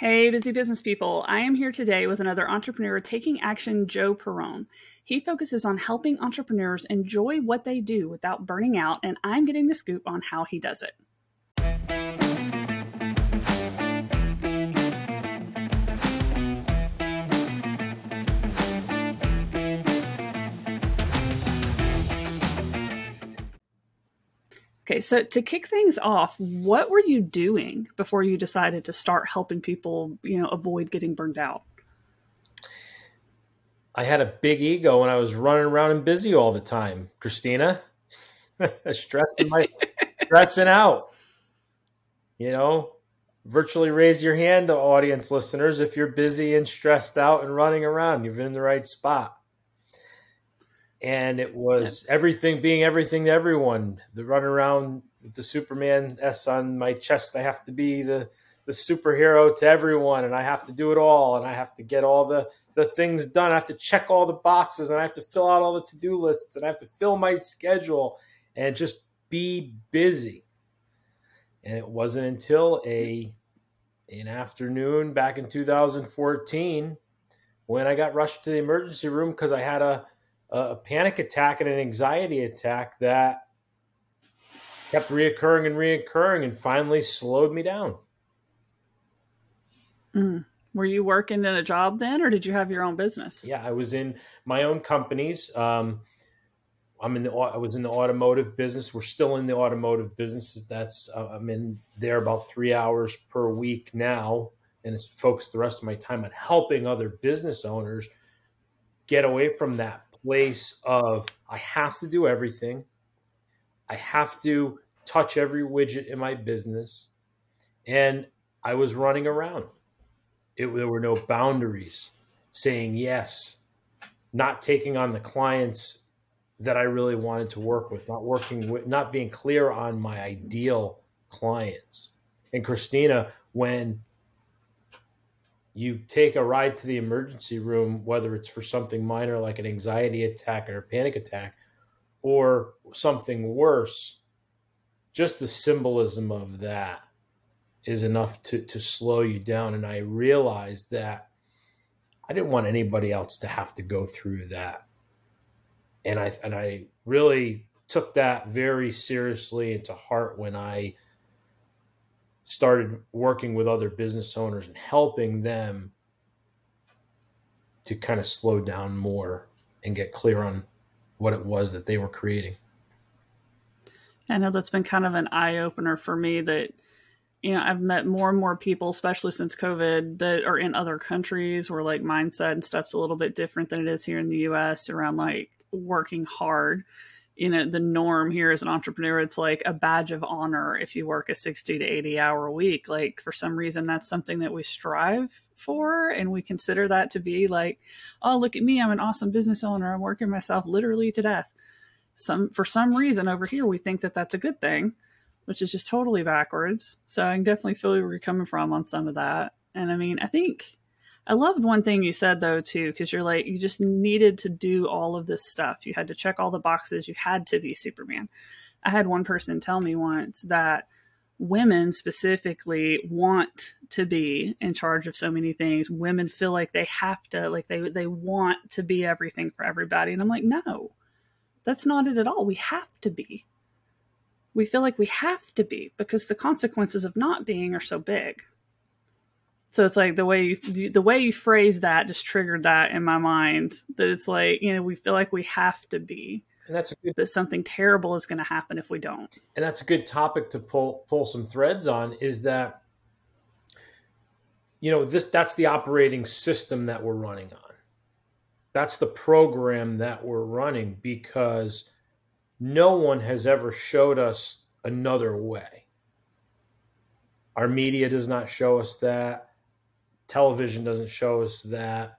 Hey, busy business people. I am here today with another entrepreneur taking action, Joe Perrone. He focuses on helping entrepreneurs enjoy what they do without burning out, and I'm getting the scoop on how he does it. Okay, so to kick things off, what were you doing before you decided to start helping people, you know, avoid getting burned out? I had a big ego when I was running around and busy all the time, Christina. stressing my stressing out. You know, virtually raise your hand to audience listeners if you're busy and stressed out and running around. You're in the right spot and it was yeah. everything being everything to everyone. The run around with the Superman S on my chest. I have to be the the superhero to everyone, and I have to do it all, and I have to get all the the things done. I have to check all the boxes, and I have to fill out all the to do lists, and I have to fill my schedule, and just be busy. And it wasn't until a an afternoon back in 2014 when I got rushed to the emergency room because I had a a panic attack and an anxiety attack that kept reoccurring and reoccurring and finally slowed me down. Mm. Were you working in a job then, or did you have your own business? Yeah, I was in my own companies. Um, I'm in the I was in the automotive business. We're still in the automotive business. That's uh, I'm in there about three hours per week now, and it's focused the rest of my time on helping other business owners get away from that place of I have to do everything. I have to touch every widget in my business. And I was running around. It, there were no boundaries, saying yes, not taking on the clients that I really wanted to work with, not working with, not being clear on my ideal clients. And Christina, when you take a ride to the emergency room, whether it's for something minor like an anxiety attack or a panic attack, or something worse, just the symbolism of that is enough to, to slow you down. And I realized that I didn't want anybody else to have to go through that. And I and I really took that very seriously into heart when I started working with other business owners and helping them to kind of slow down more and get clear on what it was that they were creating. I know that's been kind of an eye opener for me that you know, I've met more and more people, especially since COVID, that are in other countries where like mindset and stuff's a little bit different than it is here in the US around like working hard you know the norm here as an entrepreneur it's like a badge of honor if you work a 60 to 80 hour week. Like for some reason that's something that we strive for and we consider that to be like oh look at me i'm an awesome business owner i'm working myself literally to death. Some for some reason over here we think that that's a good thing which is just totally backwards. So i can definitely feel where you're coming from on some of that. And i mean i think I loved one thing you said though too, because you're like you just needed to do all of this stuff. You had to check all the boxes. You had to be Superman. I had one person tell me once that women specifically want to be in charge of so many things. Women feel like they have to, like they they want to be everything for everybody. And I'm like, no, that's not it at all. We have to be. We feel like we have to be because the consequences of not being are so big. So it's like the way you the way you phrase that just triggered that in my mind that it's like you know we feel like we have to be and that's a good that something terrible is going to happen if we don't. And that's a good topic to pull pull some threads on is that you know this that's the operating system that we're running on. That's the program that we're running because no one has ever showed us another way. Our media does not show us that television doesn't show us that.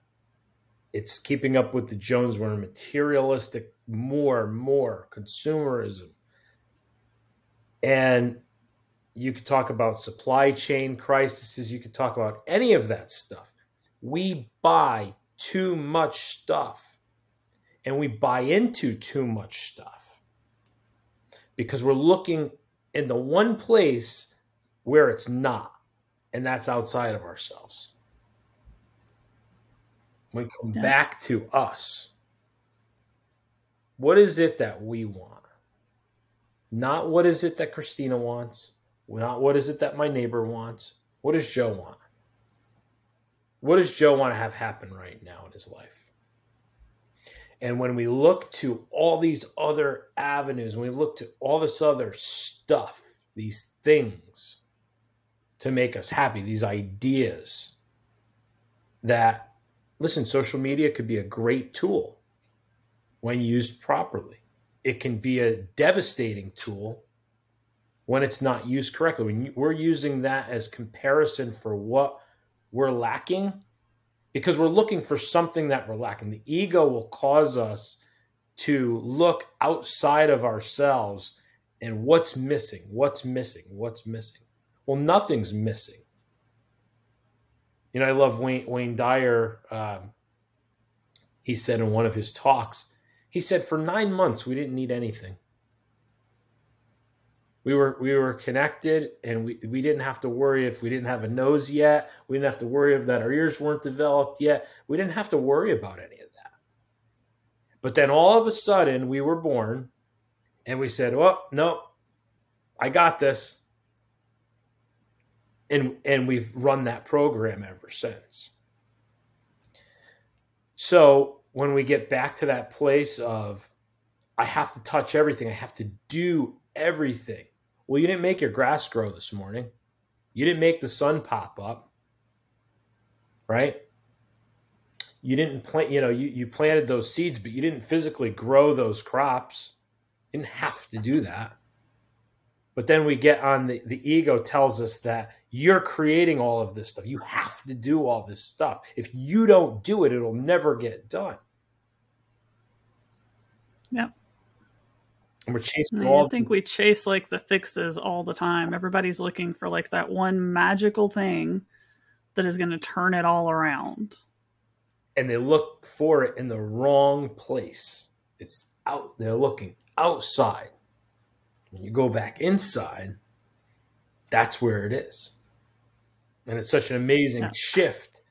It's keeping up with the Jones. We're materialistic, more, more consumerism. And you could talk about supply chain crises. You could talk about any of that stuff. We buy too much stuff and we buy into too much stuff because we're looking in the one place where it's not and that's outside of ourselves. We come Yeah. back to us. What is it that we want? Not what is it that Christina wants. Not what is it that my neighbor wants. What does Joe want? What does Joe want to have happen right now in his life? And when we look to all these other avenues, when we look to all this other stuff, these things to make us happy, these ideas that, listen, social media could be a great tool when used properly. It can be a devastating tool when it's not used correctly. When we're using that as comparison for what we're lacking, because we're looking for something that we're lacking. The ego will cause us to look outside of ourselves and what's missing, what's missing, what's missing. Well, nothing's missing. You know, I love Wayne, Wayne Dyer. Um, he said in one of his talks, he said, for nine months, we didn't need anything. We were we were connected, and we, we didn't have to worry if we didn't have a nose yet. We didn't have to worry if that our ears weren't developed yet. We didn't have to worry about any of that. But then all of a sudden, we were born, and we said, "Well, no, I got this," and and we've run that program ever since. So when we get back to that place of, I have to touch everything, I have to do everything. Well, you didn't make your grass grow this morning. You didn't make the sun pop up. Right? You didn't plant, you know, you, you planted those seeds, but you didn't physically grow those crops. You didn't have to do that. But then we get on the, the ego tells us that you're creating all of this stuff. You have to do all this stuff. If you don't do it, it'll never get done. Yep. And we're chasing mm, I all think we chase like the fixes all the time. Everybody's looking for like that one magical thing that is going to turn it all around. and they look for it in the wrong place. It's out, they're looking outside. When you go back inside, that's where it is. And it's such an amazing Yeah. shift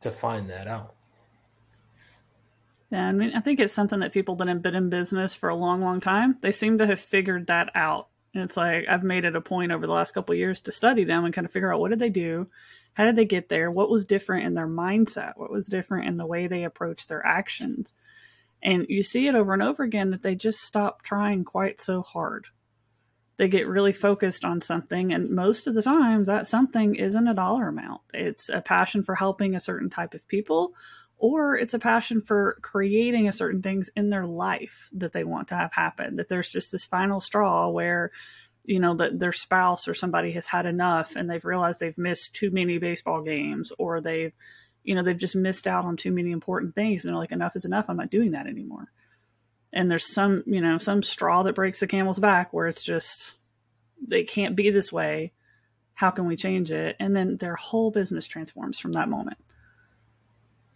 to find that out. Yeah, I mean, I think it's something that people that have been in business for a long, long time, they seem to have figured that out. And it's like I've made it a point over the last couple of years to study them and kind of figure out what did they do, how did they get there, what was different in their mindset, what was different in the way they approached their actions. And you see it over and over again that they just stop trying quite so hard. They get really focused on something, and most of the time, that something isn't a dollar amount. It's a passion for helping a certain type of people, or it's a passion for creating a certain things in their life that they want to have happen that there's just this final straw where you know that their spouse or somebody has had enough and they've realized they've missed too many baseball games or they've you know they've just missed out on too many important things and they're like enough is enough i'm not doing that anymore and there's some you know some straw that breaks the camel's back where it's just they can't be this way how can we change it and then their whole business transforms from that moment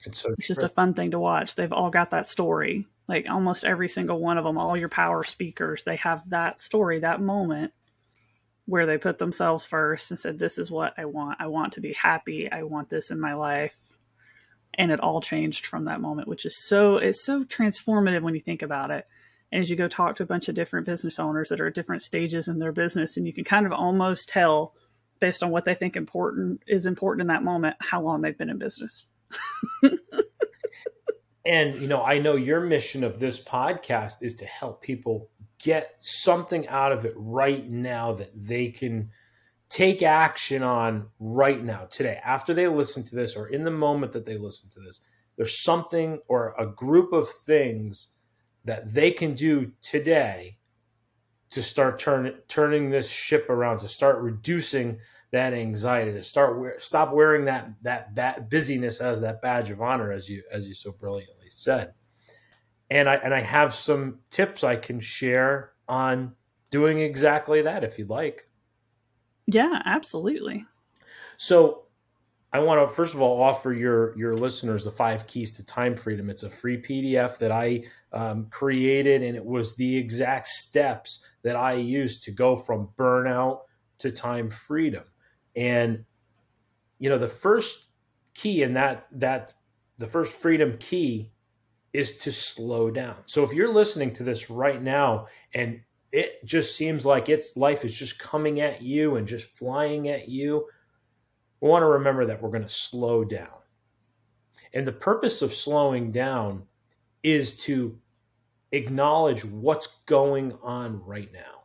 It's so it's just a fun thing to watch. They've all got that story. Like almost every single one of them, all your power speakers, they have that story, that moment where they put themselves first and said, This is what I want. I want to be happy. I want this in my life. And it all changed from that moment, which is so it's so transformative when you think about it. And as you go talk to a bunch of different business owners that are at different stages in their business, and you can kind of almost tell based on what they think important is important in that moment, how long they've been in business. And you know, I know your mission of this podcast is to help people get something out of it right now that they can take action on right now today after they listen to this or in the moment that they listen to this there's something or a group of things that they can do today to start turn, turning this ship around to start reducing that anxiety to start stop wearing that that that busyness as that badge of honor as you as you so brilliantly said. And i and i have some tips i can share on doing exactly that if you'd like Yeah, absolutely. so I want to first of all offer your your listeners the five keys to time freedom. It's a free PDF that I um, created, and it was the exact steps that I used to go from burnout to time freedom. And you know, the first key in that that the first freedom key is to slow down. So if you're listening to this right now and it just seems like its life is just coming at you and just flying at you, we want to remember that we're going to slow down. And the purpose of slowing down is to acknowledge what's going on right now.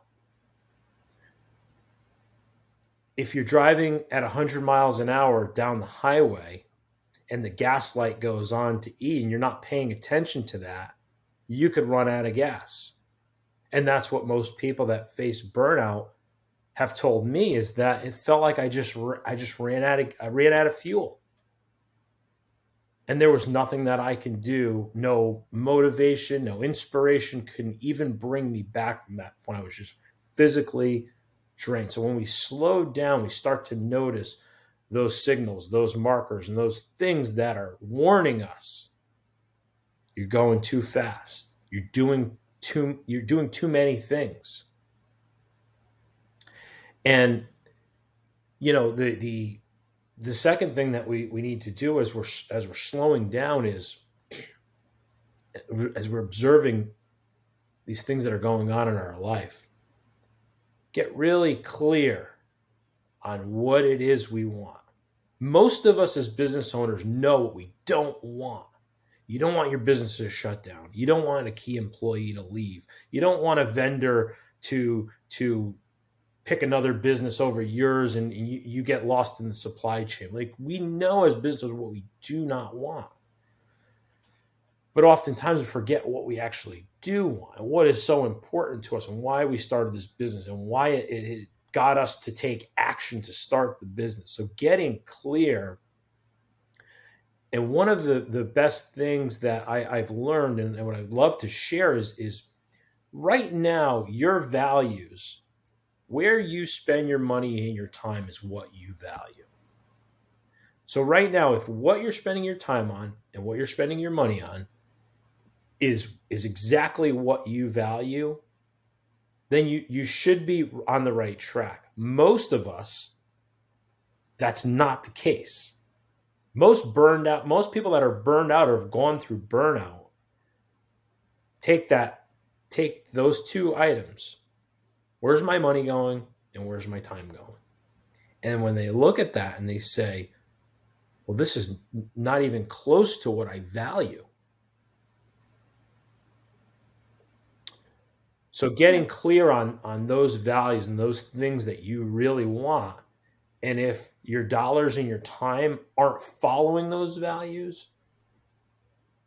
If you're driving at 100 miles an hour down the highway and the gas light goes on to E and you're not paying attention to that, you could run out of gas. And that's what most people that face burnout have told me is that it felt like I just I just ran out of I ran out of fuel and there was nothing that I can do, no motivation, no inspiration couldn't even bring me back from that point. I was just physically drained. So when we slow down, we start to notice those signals, those markers, and those things that are warning us. You're going too fast. You're doing too you're doing too many things. And you know, the the the second thing that we, we need to do as we're as we're slowing down is as we're observing these things that are going on in our life get really clear on what it is we want most of us as business owners know what we don't want you don't want your business to shut down you don't want a key employee to leave you don't want a vendor to to pick another business over yours and, you, you get lost in the supply chain. Like we know as business what we do not want. But oftentimes we forget what we actually do want and what is so important to us and why we started this business and why it, it got us to take action to start the business. So getting clear. And one of the, the best things that I, I've learned and, and what I'd love to share is, is right now, your values where you spend your money and your time is what you value. So right now, if what you're spending your time on and what you're spending your money on is is exactly what you value, then you you should be on the right track. Most of us that's not the case. Most burned out, most people that are burned out or have gone through burnout take that take those two items Where's my money going and where's my time going? And when they look at that and they say, well, this is not even close to what I value. So getting clear on on those values and those things that you really want. And if your dollars and your time aren't following those values,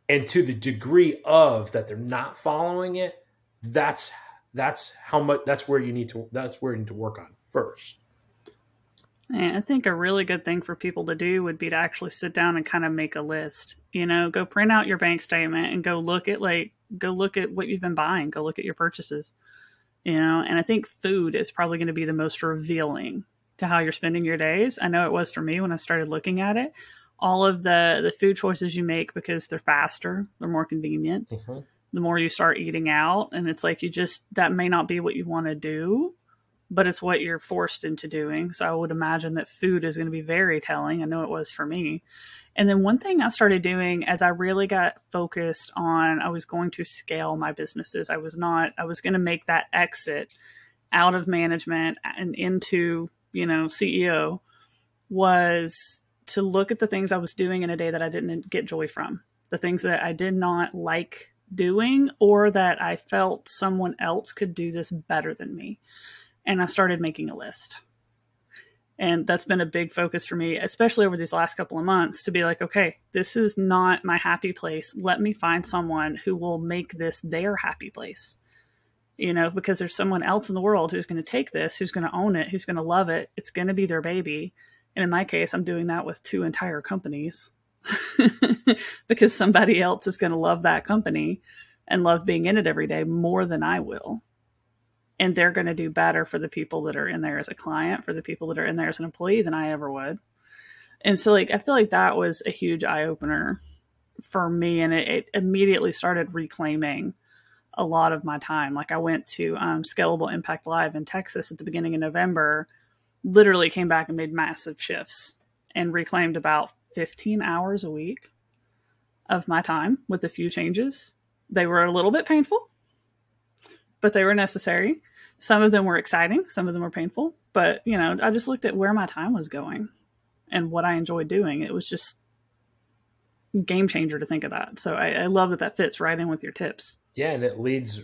and to the degree of that they're not following it, that's that's how much that's where you need to that's where you need to work on first I think a really good thing for people to do would be to actually sit down and kind of make a list. You know, go print out your bank statement and go look at like go look at what you've been buying, go look at your purchases. You know, and I think food is probably going to be the most revealing to how you're spending your days. I know it was for me when I started looking at it. All of the the food choices you make because they're faster, they're more convenient. Mm-hmm the more you start eating out and it's like you just that may not be what you want to do but it's what you're forced into doing so i would imagine that food is going to be very telling i know it was for me and then one thing i started doing as i really got focused on i was going to scale my businesses i was not i was going to make that exit out of management and into you know ceo was to look at the things i was doing in a day that i didn't get joy from the things that i did not like doing or that I felt someone else could do this better than me. And I started making a list. And that's been a big focus for me, especially over these last couple of months, to be like, okay, this is not my happy place. Let me find someone who will make this their happy place. You know, because there's someone else in the world who's going to take this, who's going to own it, who's going to love it. It's going to be their baby. And in my case, I'm doing that with two entire companies because somebody else is going to love that company and love being in it every day more than I will. And they're going to do better for the people that are in there as a client, for the people that are in there as an employee than I ever would. And so, like, I feel like that was a huge eye opener for me. And it, it, immediately started reclaiming a lot of my time. Like, I went to um, Scalable Impact Live in Texas at the beginning of November, literally came back and made massive shifts and reclaimed about 15 hours a week of my time with a few changes. They were a little bit painful, but they were necessary. Some of them were exciting, some of them were painful, but you know, I just looked at where my time was going and what I enjoyed doing. It was just game changer to think of that. So I, I love that that fits right in with your tips. Yeah, and it leads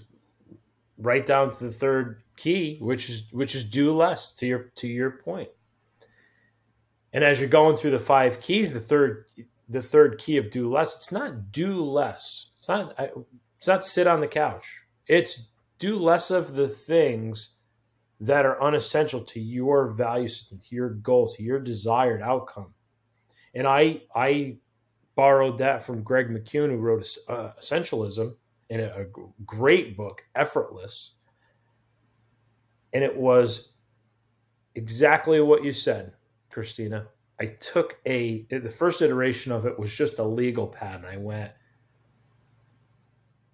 right down to the third key, which is which is do less to your to your point. And as you're going through the five keys, the third the third key of do less, it's not do less. It's not it's not sit on the couch. It's do less of the things that are unessential to your value system, to your goal, to your desired outcome. And I I borrowed that from Greg McKeown, who wrote uh, Essentialism in a, a great book, Effortless. And it was exactly what you said, Christina. I took a the first iteration of it was just a legal pad, and I went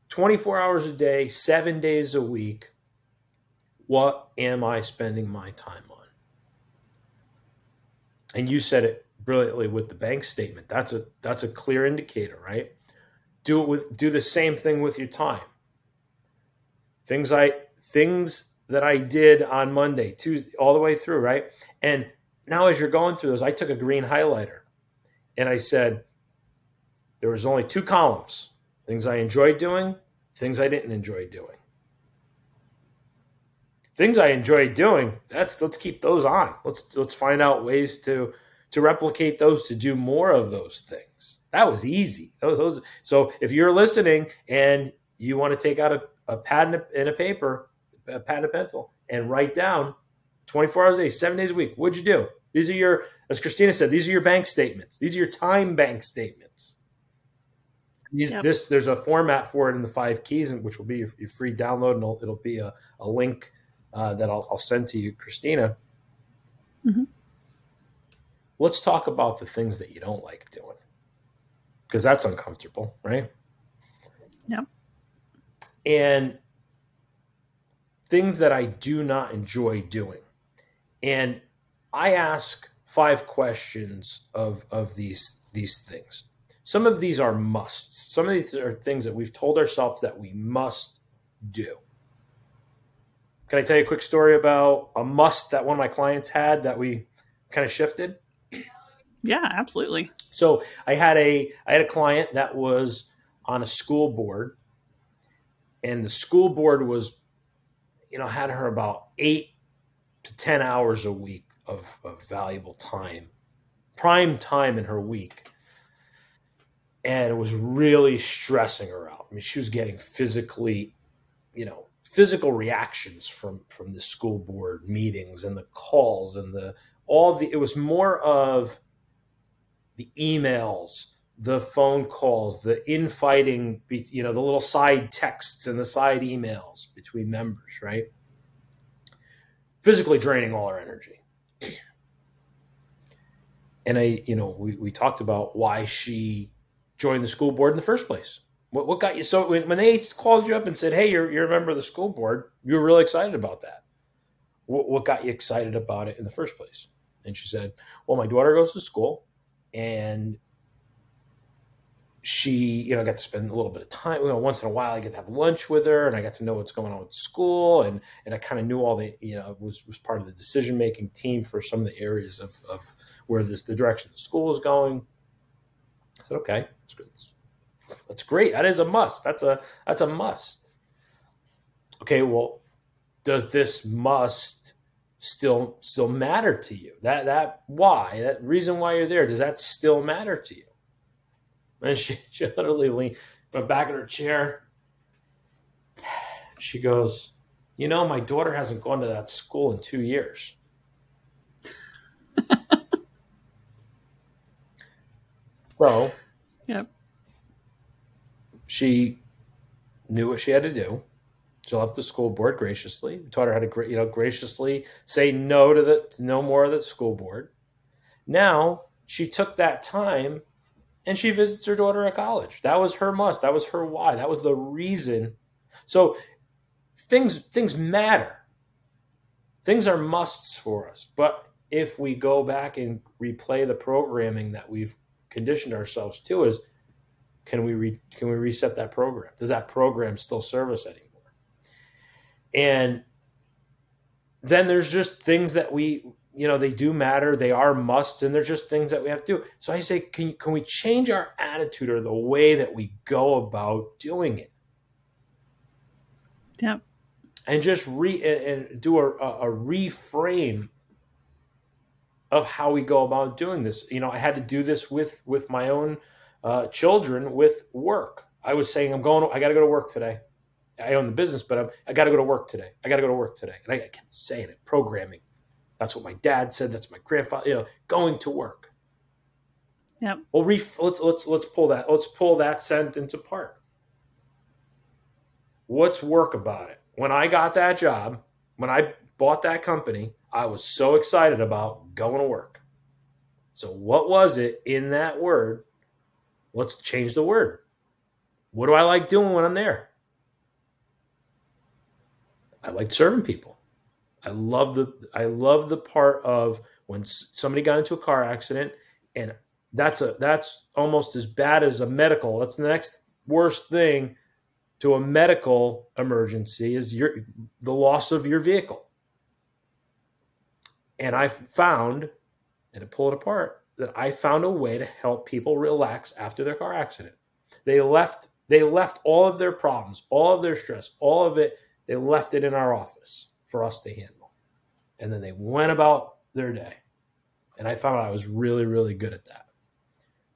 24 hours a day, seven days a week. What am I spending my time on? And you said it brilliantly with the bank statement. That's a that's a clear indicator, right? Do it with do the same thing with your time. Things I things that I did on Monday, Tuesday, all the way through, right? And now as you're going through those, I took a green highlighter and I said there was only two columns: things I enjoyed doing, things I didn't enjoy doing. Things I enjoyed doing, that's let's keep those on. Let's let's find out ways to to replicate those to do more of those things. That was easy. Those, those so if you're listening and you want to take out a, a pad and a, and a paper, a pad and a pencil, and write down 24 hours a day, seven days a week. What'd you do? These are your, as Christina said, these are your bank statements. These are your time bank statements. These, yep. This there's a format for it in the five keys, which will be your, your free download, and it'll, it'll be a, a link uh, that I'll, I'll, send to you, Christina. Mm-hmm. Let's talk about the things that you don't like doing, because that's uncomfortable, right? Yep. And things that I do not enjoy doing, and I ask five questions of of these these things. Some of these are musts. Some of these are things that we've told ourselves that we must do. Can I tell you a quick story about a must that one of my clients had that we kind of shifted? Yeah, absolutely. So I had a I had a client that was on a school board, and the school board was, you know, had her about eight to ten hours a week of, of valuable time, prime time in her week. And it was really stressing her out. I mean, she was getting physically, you know, physical reactions from from the school board meetings and the calls and the all the it was more of the emails the phone calls the infighting you know the little side texts and the side emails between members right physically draining all our energy and I, you know, we, we talked about why she joined the school board in the first place. What, what got you? So when, when they called you up and said, "Hey, you're you're a member of the school board," you were really excited about that. What, what got you excited about it in the first place? And she said, "Well, my daughter goes to school, and she, you know, got to spend a little bit of time. You know, once in a while, I get to have lunch with her, and I got to know what's going on with school, and and I kind of knew all the, you know, was was part of the decision making team for some of the areas of, of where this the direction the school is going. I said, okay, that's good. That's great. That is a must. That's a that's a must. Okay, well, does this must still still matter to you? That that why that reason why you're there does that still matter to you? And she she literally leaned went back in her chair. She goes, you know, my daughter hasn't gone to that school in two years. So, yep. She knew what she had to do. She left the school board graciously. We taught her how to, you know, graciously say no to the no more of the school board. Now she took that time and she visits her daughter at college. That was her must. That was her why. That was the reason. So things things matter. Things are musts for us, but if we go back and replay the programming that we've conditioned ourselves to is can we re, can we reset that program does that program still serve us anymore and then there's just things that we you know they do matter. They are musts and they're just things that we have to do. So i say can, can we change our attitude or the way that we go about doing it? Yep. and just re and do a, a reframe of how we go about doing this. You know i had to do this with with my own uh, children with work. I was saying i'm going i got to go to work today i own the business but I'm, i got to go to work today. I got to go to work today. And i, I kept saying it programming. That's what my dad said. That's my grandfather you know going to work. Yep. well ref, let's let's let's pull that let's pull that sentence apart what's work about it? When i got that job when i bought that company i was so excited about going to work. So what was it in that word? Let's change the word. What do i like doing when i'm there i like serving people. I love the i love the part of when somebody got into a car accident and that's a that's almost as bad as a medical that's the next worst thing to a medical emergency is your the loss of your vehicle. And i found and to pull it apart that i found a way to help people relax after their car accident. They left they left all of their problems all of their stress all of it they left it in our office for us to handle and then they went about their day and i found i was really really good at that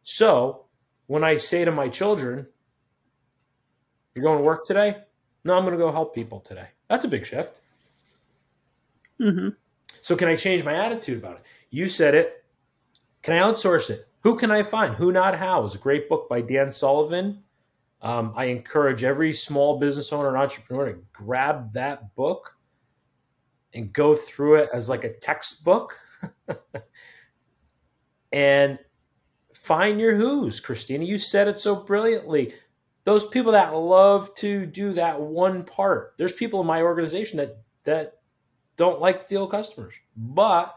so when i say to my children you're going to work today no i'm going to go help people today that's a big shift hmm so can I change my attitude about it? You said it. Can I outsource it? Who can I find? Who Not How is a great book by Dan Sullivan. Um, I encourage every small business owner and entrepreneur to grab that book and go through it as like a textbook and find your who's. Christina, you said it so brilliantly. Those people that love to do that one part. There's people in my organization that that don't like deal customers. But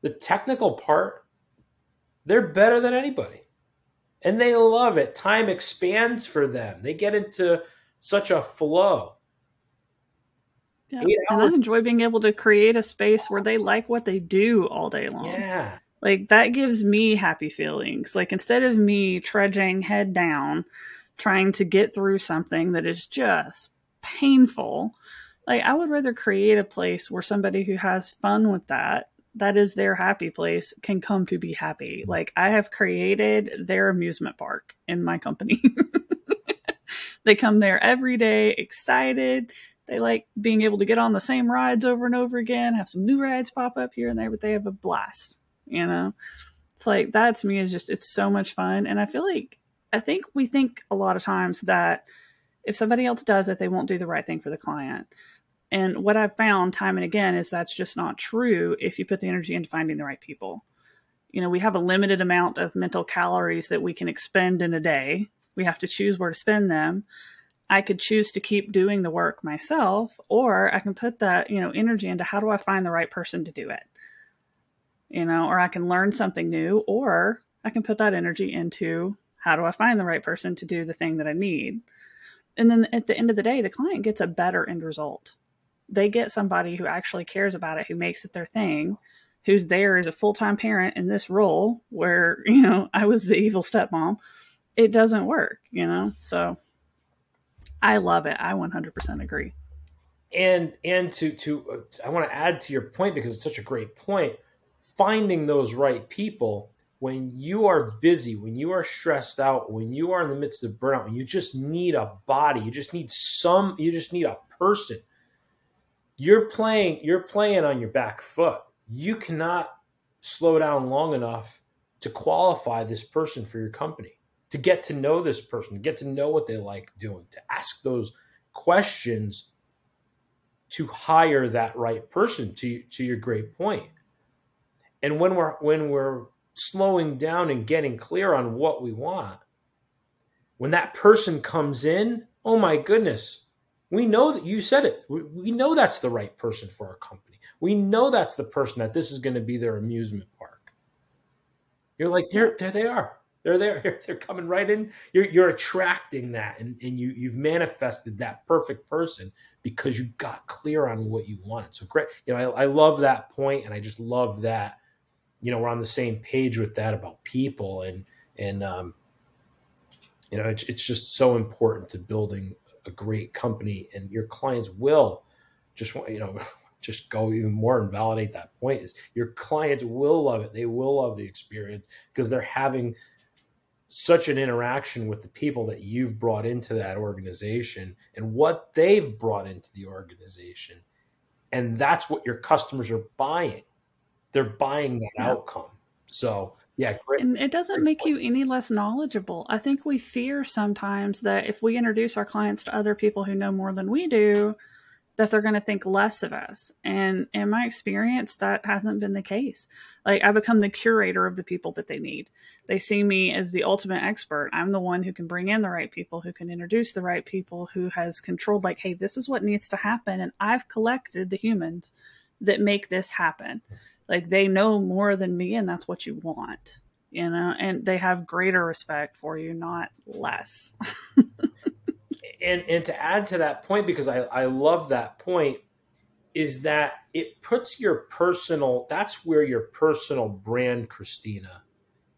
the technical part, they're better than anybody. And they love it. Time expands for them. They get into such a flow. Yeah. Eight And I enjoy being able to create a space where they like what they do all day long. Yeah. Like that gives me happy feelings. Like instead of me trudging head down trying to get through something that is just painful, like I would rather create a place where somebody who has fun with that, that is their happy place, can come to be happy. Like I have created their amusement park in my company. they come there every day excited. They like being able to get on the same rides over and over again, have some new rides pop up here and there, but they have a blast you know it's like that to me is just it's so much fun and i feel like i think we think a lot of times that if somebody else does it they won't do the right thing for the client and what i've found time and again is that's just not true if you put the energy into finding the right people you know we have a limited amount of mental calories that we can expend in a day we have to choose where to spend them i could choose to keep doing the work myself or i can put that you know energy into how do i find the right person to do it you know, or I can learn something new, or I can put that energy into how do I find the right person to do the thing that I need. And then at the end of the day, the client gets a better end result. They get somebody who actually cares about it, who makes it their thing, who's there as a full time parent in this role where, you know, I was the evil stepmom. It doesn't work, you know? So I love it. I 100% agree. And and to to uh, I want to add to your point because it's such a great point. Finding those right people when you are busy, when you are stressed out, when you are in the midst of burnout, when you just need a body, you just need some, you just need a person. You're playing, you're playing on your back foot. You cannot slow down long enough to qualify this person for your company, to get to know this person, to get to know what they like doing, to ask those questions to hire that right person to to your great point. And when we're when we're slowing down and getting clear on what we want, when that person comes in, oh my goodness, we know that you said it. We, we know that's the right person for our company. We know that's the person that this is going to be their amusement park. You're like, there, there they are. They're there. They're coming right in. You're, you're attracting that, and, and you you've manifested that perfect person because you got clear on what you wanted. So great. You know, I, I love that point, and I just love that. You know, we're on the same page with that about people, and and um, you know, it's it's just so important to building a great company, and your clients will just want you know just go even more and validate that point is your clients will love it they will love the experience because they're having such an interaction with the people that you've brought into that organization and what they've brought into the organization. And that's what your customers are buying. They're buying that yeah. outcome. So, yeah, great. And it doesn't make you any less knowledgeable. I think we fear sometimes that if we introduce our clients to other people who know more than we do, that they're going to think less of us. And in my experience, that hasn't been the case. Like I become the curator of the people that they need. They see me as the ultimate expert. I'm the one who can bring in the right people, who can introduce the right people, who has controlled, like, hey, this is what needs to happen. And I've collected the humans that make this happen. Like they know more than me, and that's what you want, you know, and they have greater respect for you, not less. and and to add to that point because I, I love that point is that it puts your personal that's where your personal brand christina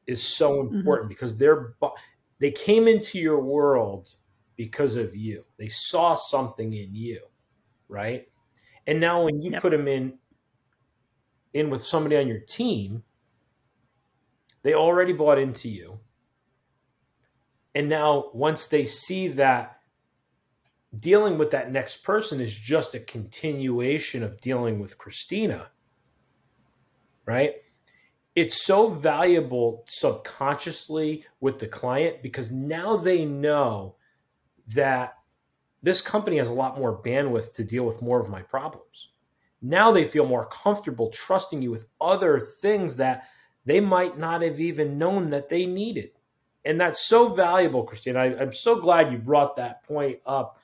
is so mm-hmm. important mm-hmm. because they're they came into your world because of you they saw something in you right and now when you yep. put them in in with somebody on your team they already bought into you and now once they see that dealing with that next person is just a continuation of dealing with Christina, right? It's so valuable subconsciously with the client because now they know that this company has a lot more bandwidth to deal with more of my problems. Now they feel more comfortable trusting you with other things that they might not have even known that they needed. And that's so valuable, Christina. I, am so glad you brought that point up.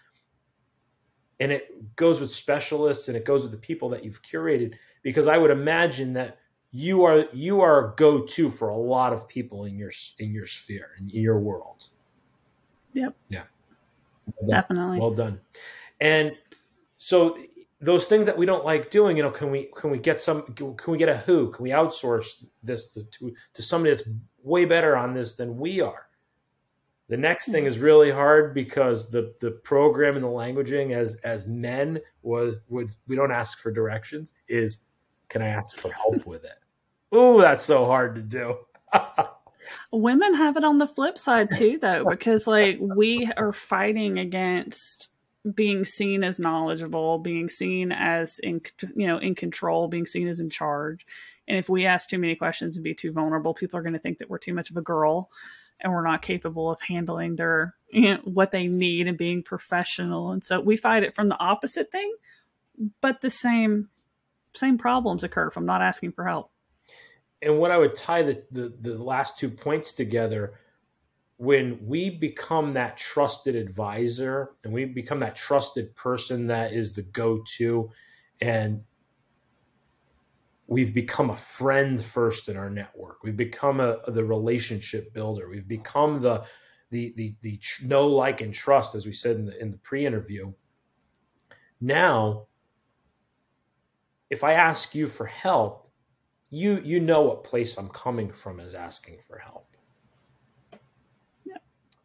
And it goes with specialists and it goes with the people that you've curated because i would imagine that you are you are a go-to for a lot of people in your in your sphere in your world. Yep. Yeah. Well definitely. Well done. And so those things that we don't like doing you know can we can we get some can we get a who can we outsource this to to, to somebody that's way better on this than we are the next thing is really hard because the the program and the languaging as as men was would we don't ask for directions is can I ask for help with it? Ooh, that's so hard to do. Women have it on the flip side too though because like we are fighting against being seen as knowledgeable, being seen as in you know in control, being seen as in charge. And if we ask too many questions and be too vulnerable, people are going to think that we're too much of a girl and we're not capable of handling their you know, what they need and being professional and so we fight it from the opposite thing but the same same problems occur if i'm not asking for help and what i would tie the, the, the last two points together when we become that trusted advisor and we become that trusted person that is the go-to and we've become a friend first in our network. We've become a, the relationship builder. We've become the the the the know, like, and trust, as we said in the in the pre-interview. Now, if I ask you for help, you you know what place I'm coming from is asking for help.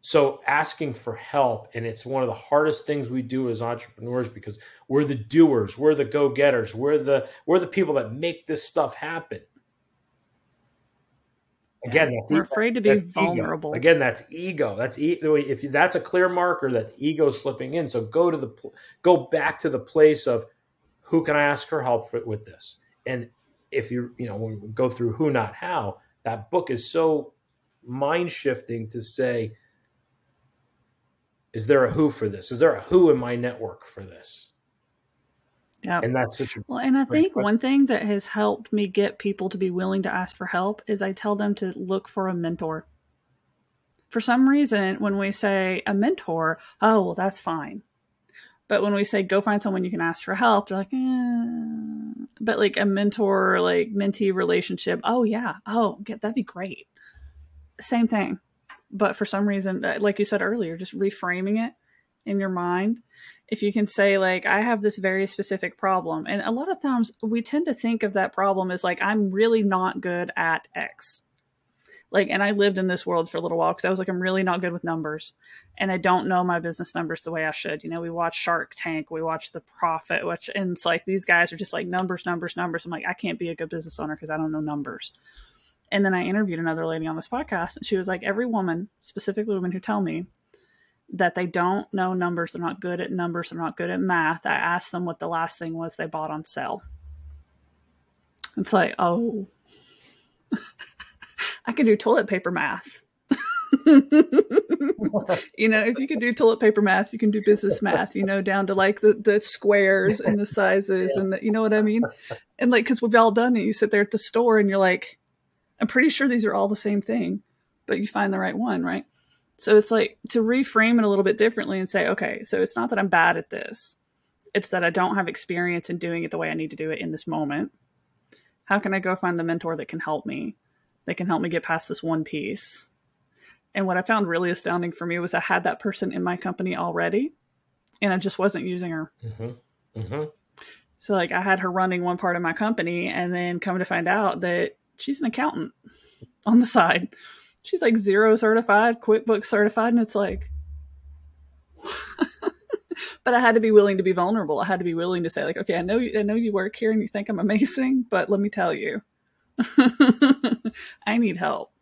So asking for help, and it's one of the hardest things we do as entrepreneurs because we're the doers, we're the go-getters, we're the we're the people that make this stuff happen. Again, that's we're afraid to be vulnerable. Ego. Again, that's ego. That's e- if that's a clear marker that ego slipping in. So go to the go back to the place of who can I ask for help for, with this? And if you you know when we go through who not how, that book is so mind shifting to say is there a who for this? Is there a who in my network for this? Yeah. And that's such a well, and I think question. one thing that has helped me get people to be willing to ask for help is I tell them to look for a mentor. For some reason, when we say a mentor, oh, well, that's fine. But when we say go find someone you can ask for help, they're like, eh. but like a mentor, like mentee relationship, oh yeah, oh that'd be great. Same thing, but for some reason, uh, like you said earlier, just reframing it in your mind. If you can say like, I have this very specific problem, and a lot of times we tend to think of that problem as like, I'm really not good at X. Like and i lived in this world for a little while because i was like i'm really not good with numbers and i don't know my business numbers the way i should. You know we watch shark tank we watch the profit which and it's like these guys are just like numbers numbers numbers. I'm like i can't be a good business owner because i don't know numbers and then i interviewed another lady on this podcast and she was like every woman specifically women who tell me that they don't know numbers they're not good at numbers they're not good at math i asked them what the last thing was they bought on sale it's like oh I can do toilet paper math. you know, if you can do toilet paper math, you can do business math, you know, down to like the, the squares and the sizes yeah. and the, you know what I mean? And like, cause we've all done it. You sit there at the store and you're like, I'm pretty sure these are all the same thing, but you find the right one, right? So it's like to reframe it a little bit differently and say, okay, so it's not that I'm bad at this. It's that I don't have experience in doing it the way I need to do it in this moment. How can I go find the mentor that can help me? that can help me get past this one piece. And what I found really astounding for me was I had that person in my company already, and I just wasn't using her. Mm-hmm. Mm-hmm. So, like, I had her running one part of my company, and then come to find out that she's an accountant on the side. She's like Xero certified, QuickBooks certified, and it's like, but I had to be willing to be vulnerable. I had to be willing to say, like, okay, I know you, I know you work here and you think I'm amazing, but let me tell you, I need help.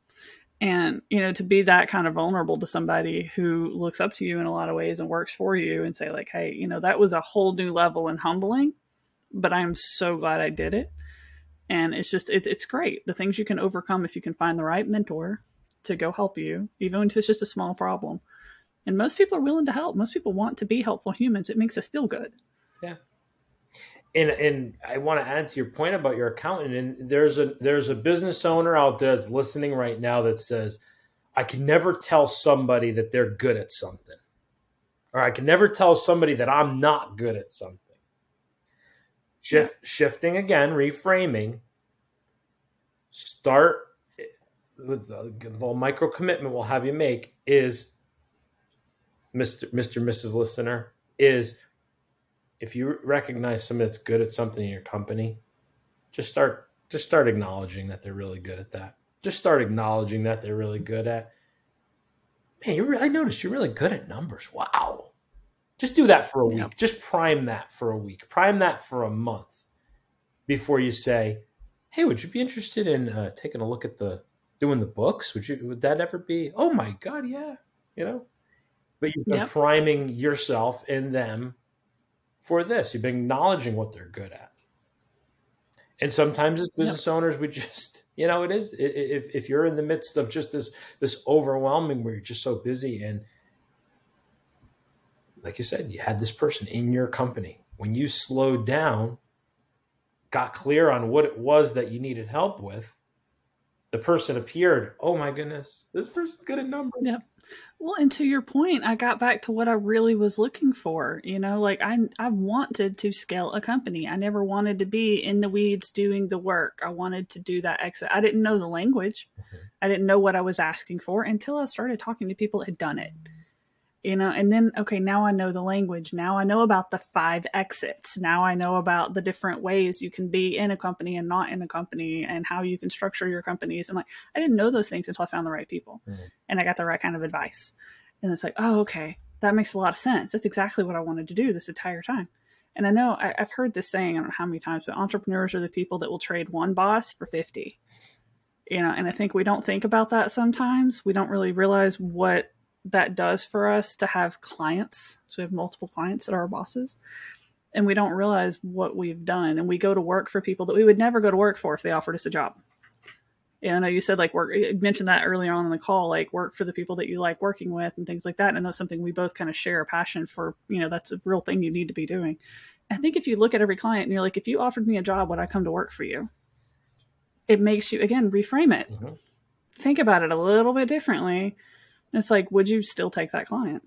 And, you know, to be that kind of vulnerable to somebody who looks up to you in a lot of ways and works for you and say, like, hey, you know, that was a whole new level and humbling, but I'm so glad I did it. And it's just, it, it's great. The things you can overcome if you can find the right mentor to go help you, even if it's just a small problem. And most people are willing to help. Most people want to be helpful humans. It makes us feel good. Yeah and and I want to add to your point about your accountant. And there's a there's a business owner out there that's listening right now that says, I can never tell somebody that they're good at something, or I can never tell somebody that I'm not good at something. Shift shifting again, reframing. Start with the, the micro commitment we'll have you make is Mr. Mr. Mrs. Listener is if you recognize somebody that's good at something in your company, just start just start acknowledging that they're really good at that. Just start acknowledging that they're really good at. Man, you I noticed you're really good at numbers. Wow. Just do that for a week. Just prime that for a week. Prime that for a month before you say, "Hey, would you be interested in uh, taking a look at the doing the books? Would you? Would that ever be? Oh my god, yeah. You know." But you've been priming yourself and them for this. You've been acknowledging what they're good at. And sometimes as business owners, we just, you know, it is if if you're in the midst of just this this overwhelming where you're just so busy and like you said, you had this person in your company. When you slowed down, got clear on what it was that you needed help with, the person appeared. Oh my goodness, this person's good at numbers. Yep. Well, and to your point, I got back to what I really was looking for. You know, like I I wanted to scale a company. I never wanted to be in the weeds doing the work. I wanted to do that exit. I didn't know the language. Mm-hmm. I didn't know what I was asking for until I started talking to people that had done it you know and then okay now i know the language. Now i know about the five exits. Now i know about the different ways you can be in a company and not in a company and how you can structure your companies. And like i didn't know those things until i found the right people mm-hmm. and i got the right kind of advice. And it's like oh okay that makes a lot of sense. That's exactly what i wanted to do this entire time. And i know I, have heard this saying i don't know how many times but entrepreneurs are the people that will trade one boss for 50 you know and i think we don't think about that sometimes. We don't really realize what that does for us to have clients. So we have multiple clients that are our bosses. And we don't realize what we've done. And we go to work for people that we would never go to work for if they offered us a job. Yeah, I know you said like work, you mentioned that earlier on in the call, like work for the people that you like working with and things like that. And I know something we both kind of share a passion for, you know, that's a real thing you need to be doing. I think if you look at every client and you're like, if you offered me a job, would I come to work for you? It makes you, again, reframe it. Mm-hmm. Think about it a little bit differently it's like, would you still take that client?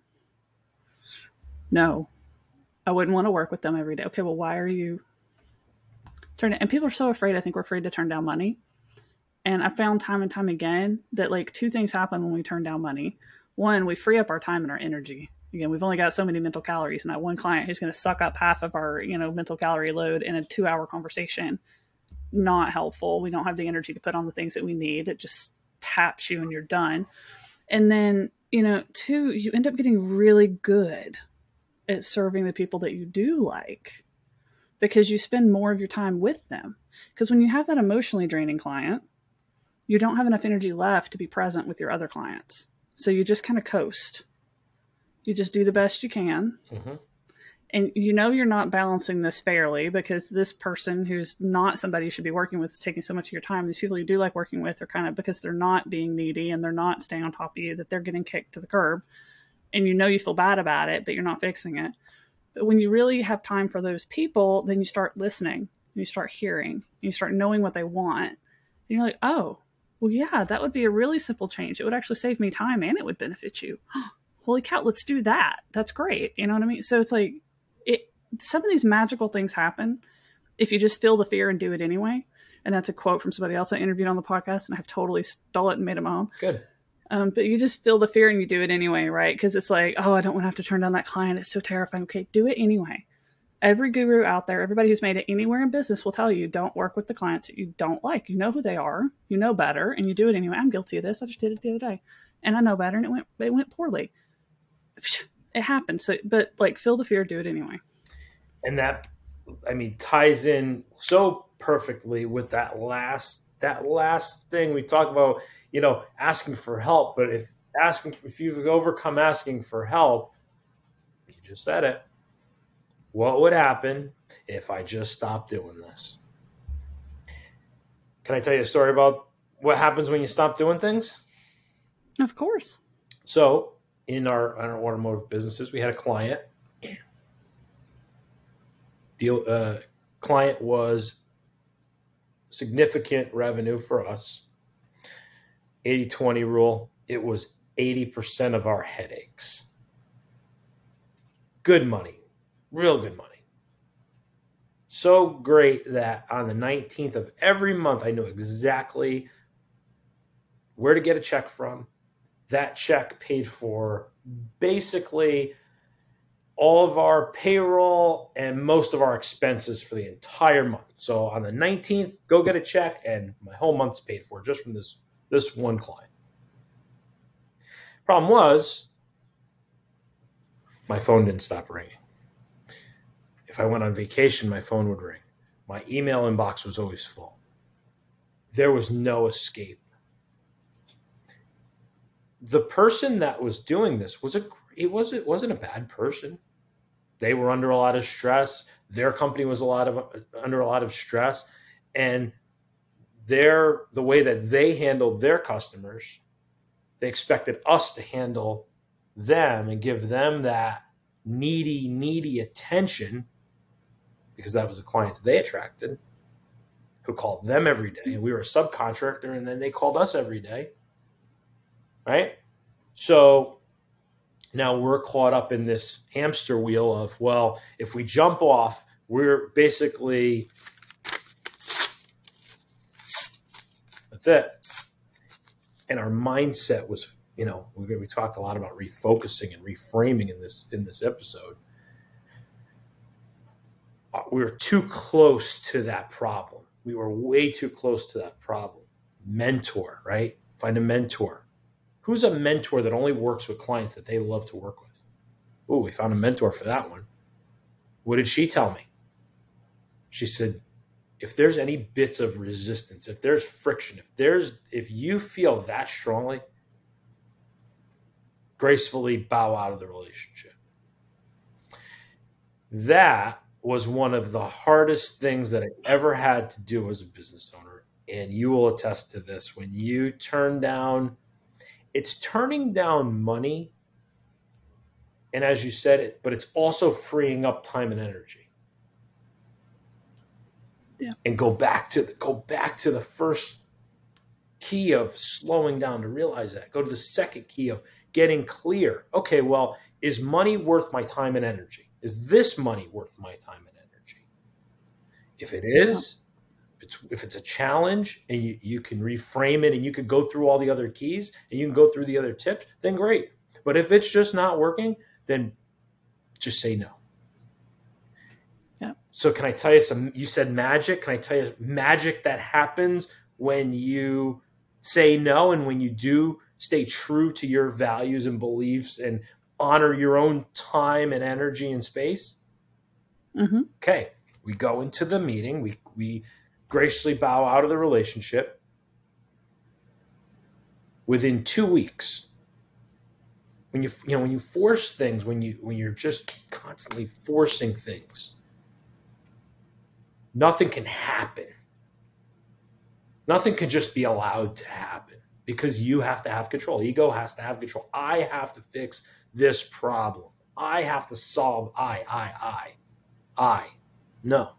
No. I wouldn't want to work with them every day. Okay, well, why are you turning? And people are so afraid. I think we're afraid to turn down money. And I found time and time again that like two things happen when we turn down money. One, we free up our time and our energy. Again, we've only got so many mental calories, and that one client who's going to suck up half of our you know mental calorie load in a two hour conversation. Not helpful. We don't have the energy to put on the things that we need. It just taps you and you're done. And then you know, two, you end up getting really good at serving the people that you do like because you spend more of your time with them. Because when you have that emotionally draining client, you don't have enough energy left to be present with your other clients. So you just kind of coast. You just do the best you can. Mm-hmm and you know you're not balancing this fairly because this person who's not somebody you should be working with is taking so much of your time. These people you do like working with are kind of because they're not being needy and they're not staying on top of you, that they're getting kicked to the curb. And you know you feel bad about it, but you're not fixing it. But when you really have time for those people, then you start listening, you start hearing, you start knowing what they want. And you're like, oh, well, yeah, that would be a really simple change. It would actually save me time and it would benefit you. Holy cow, let's do that. That's great. You know what I mean? So it's like some of these magical things happen if you just feel the fear and do it anyway. And that's a quote from somebody else I interviewed on the podcast, and I've totally stole it and made it my own. Good. Um, but you just feel the fear and you do it anyway, right? Because it's like, oh, I don't want to have to turn down that client. It's so terrifying. Okay, do it anyway. Every guru out there, everybody who's made it anywhere in business will tell you don't work with the clients that you don't like. You know who they are, you know better, and you do it anyway. I'm guilty of this. I just did it the other day, and I know better, and it went it went poorly it happens. So, but like, feel the fear, do it anyway. And that, I mean, ties in so perfectly with that last that last thing we talk about. You know, asking for help. But if asking, if you've overcome asking for help, you just said it. What would happen if I just stopped doing this? Can I tell you a story about what happens when you stop doing things? Of course. So in our, in our automotive businesses, we had a client. Deal uh, client was significant revenue for us. 80 20 rule, it was 80% of our headaches. Good money, real good money. So great that on the 19th of every month, I knew exactly where to get a check from, that check paid for basically all of our payroll and most of our expenses for the entire month. So on the 19th, go get a check and my whole month's paid for just from this this one client. Problem was my phone didn't stop ringing. If I went on vacation, my phone would ring. My email inbox was always full. There was no escape the person that was doing this was a it wasn't wasn't a bad person. They were under a lot of stress. Their company was a lot of under a lot of stress, and their the way that they handled their customers, they expected us to handle them and give them that needy needy attention because that was the clients they attracted who called them every day and we were a subcontractor and then they called us every day right? So now we're caught up in this hamster wheel of, well, if we jump off, we're basically that's it. And our mindset was, you know, we, we talked a lot about refocusing and reframing in this in this episode. Uh, we were too close to that problem. We were way too close to that problem. Mentor, right? Find a mentor Who's a mentor that only works with clients that they love to work with? Oh, we found a mentor for that one. What did she tell me? She said, if there's any bits of resistance, if there's friction, if there's if you feel that strongly, gracefully bow out of the relationship. That was one of the hardest things that I ever had to do as a business owner. And you will attest to this when you turn down it's turning down money and as you said it but it's also freeing up time and energy yeah. and go back to the, go back to the first key of slowing down to realize that go to the second key of getting clear okay well is money worth my time and energy Is this money worth my time and energy? If it is, it's, if it's a challenge and you, you can reframe it and you can go through all the other keys and you can go through the other tips, then great. But if it's just not working, then just say no. Yeah. So can I tell you some you said magic? Can I tell you magic that happens when you say no and when you do stay true to your values and beliefs and honor your own time and energy and space? Mm-hmm. Okay. We go into the meeting, we we graciously bow out of the relationship. Within two weeks, when you you know when you force things, when you when you're just constantly forcing things, nothing can happen. Nothing can just be allowed to happen because you have to have control. Ego has to have control. I have to fix this problem. I have to solve I, I, I, I. No.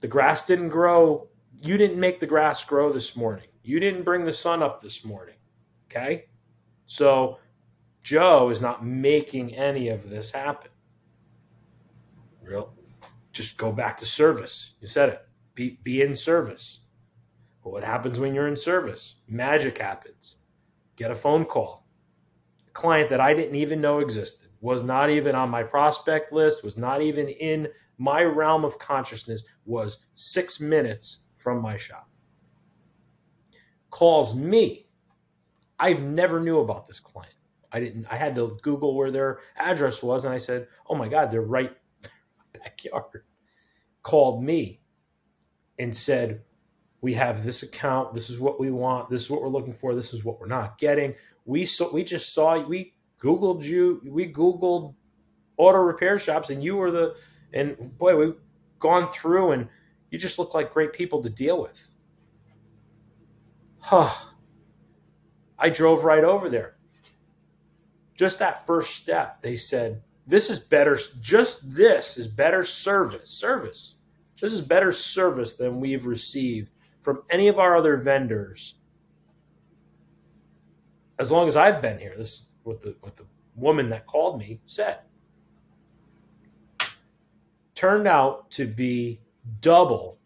The grass didn't grow. You didn't make the grass grow this morning. You didn't bring the sun up this morning. Okay? So Joe is not making any of this happen. Real. Just go back to service. You said it. Be be in service. But what happens when you're in service? Magic happens. Get a phone call. A client that I didn't even know existed, was not even on my prospect list, was not even in my realm of consciousness, was six minutes from my shop. Calls me I've never knew about this client. I didn't. I had to Google where their address was, and I said, "Oh my God, they're right backyard." Called me and said, "We have this account. This is what we want. This is what we're looking for. This is what we're not getting." We saw. We just saw. We Googled you. We Googled auto repair shops, and you were the. And boy, we've gone through, and you just look like great people to deal with. Huh I drove right over there. Just that first step, they said, this is better, just this is better service. Service. This is better service than we've received from any of our other vendors. As long as I've been here, this is what the what the woman that called me said. Turned out to be double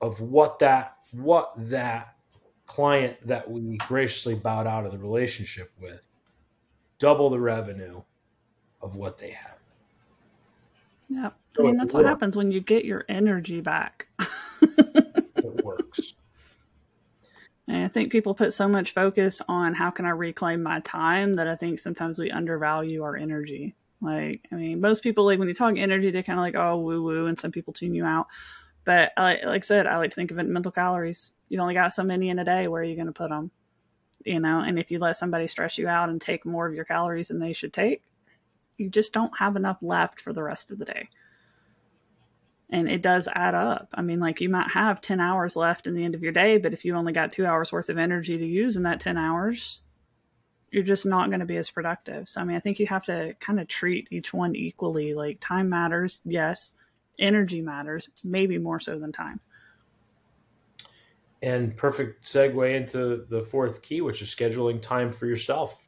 of what that what that client that we graciously bowed out of the relationship with double the revenue of what they have. Yeah. I mean, that's what happens when you get your energy back. it works. And I think people put so much focus on how can I reclaim my time that I think sometimes we undervalue our energy. Like, I mean, most people, like when you talk energy, they kind of like, oh, woo woo, and some people tune you out. But uh, like I said, I like to think of it in mental calories You've only got so many in a day. Where are you going to put them? You know, and if you let somebody stress you out and take more of your calories than they should take, you just don't have enough left for the rest of the day. And it does add up. I mean, like you might have 10 hours left in the end of your day, but if you only got two hours worth of energy to use in that 10 hours, you're just not going to be as productive. So, I mean, I think you have to kind of treat each one equally. Like, time matters, yes. Energy matters, maybe more so than time and perfect segue into the fourth key, which is scheduling time for yourself.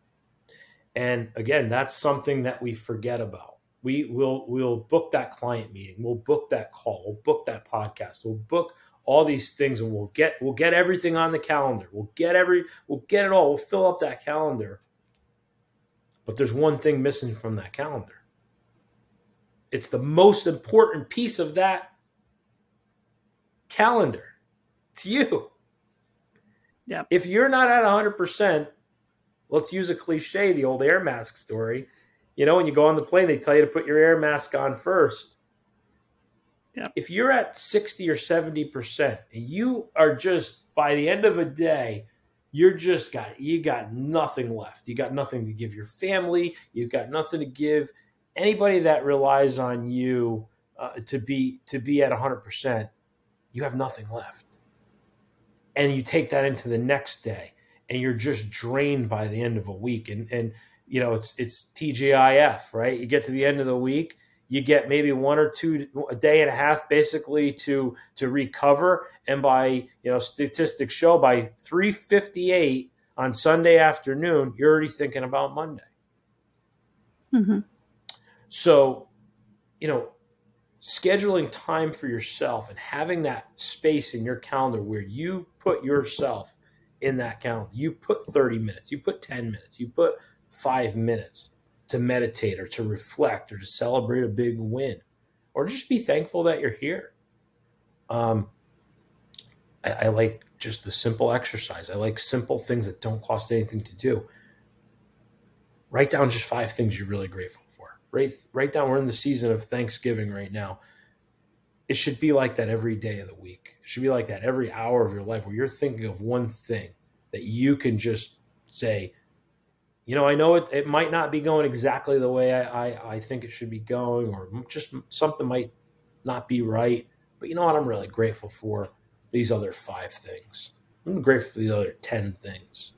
And again, that's something that we forget about. We will we'll book that client meeting, we'll book that call, we'll book that podcast, we'll book all these things, and we'll get we'll get everything on the calendar. We'll get every we'll get it all. We'll fill up that calendar. But there's one thing missing from that calendar. It's the most important piece of that calendar it's you. Yeah. If you're not at 100%, let's use a cliche, the old air mask story. You know, when you go on the plane, they tell you to put your air mask on first. Yeah. If you're at 60 or 70%, and you are just by the end of a day, you're just got you got nothing left. You got nothing to give your family. You've got nothing to give anybody that relies on you uh, to be to be at 100%. You have nothing left and you take that into the next day and you're just drained by the end of a week and and you know it's it's TGIF right you get to the end of the week you get maybe one or two a day and a half basically to to recover and by you know statistics show by 358 on Sunday afternoon you're already thinking about Monday Mm-hmm. So, you know, scheduling time for yourself and having that space in your calendar where you put yourself in that calendar. You put 30 minutes, you put 10 minutes, you put five minutes to meditate or to reflect or to celebrate a big win or just be thankful that you're here. Um, I, I like just the simple exercise. I like simple things that don't cost anything to do. Write down just five things you're really grateful for. Write, write down, we're in the season of Thanksgiving right now it should be like that every day of the week. It should be like that every hour of your life where you're thinking of one thing that you can just say, you know, I know it, it might not be going exactly the way I, I, I think it should be going, or just something might not be right. But you know what? I'm really grateful for these other five things. I'm grateful for the other 10 things.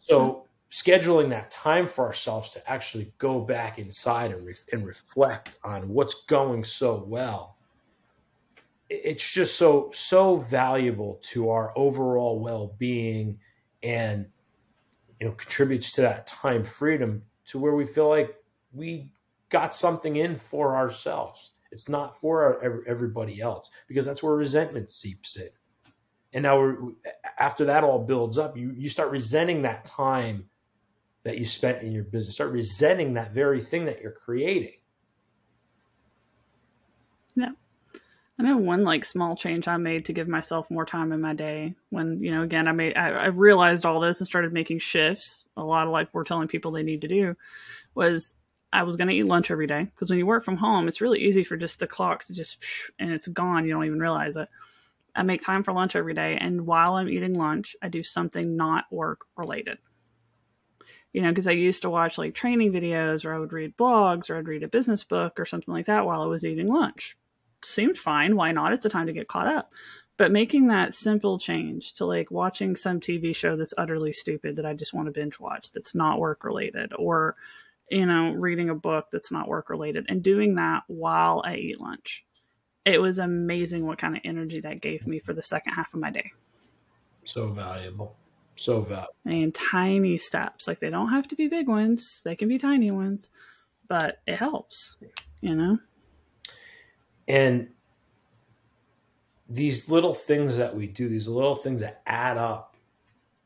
So, scheduling that time for ourselves to actually go back inside and, re- and reflect on what's going so well it's just so so valuable to our overall well-being and you know contributes to that time freedom to where we feel like we got something in for ourselves it's not for our, everybody else because that's where resentment seeps in and now after that all builds up you you start resenting that time that you spent in your business. Start resenting that very thing that you're creating. Yeah. I know one like small change I made to give myself more time in my day when, you know, again, I made, I, I realized all this and started making shifts. A lot of like we're telling people they need to do was I was going to eat lunch every day because when you work from home, it's really easy for just the clock to just, and it's gone. You don't even realize it. I make time for lunch every day. And while I'm eating lunch, I do something not work related you know, because I used to watch like training videos or I would read blogs or I'd read a business book or something like that while I was eating lunch. Seemed fine. Why not? It's a time to get caught up. But making that simple change to like watching some TV show that's utterly stupid that I just want to binge watch that's not work related or, you know, reading a book that's not work related and doing that while I eat lunch. It was amazing what kind of energy that gave me for the second half of my day. So valuable. So valuable. And tiny steps. Like they don't have to be big ones, they can be tiny ones, but it helps, you know? And these little things that we do, these little things that add up.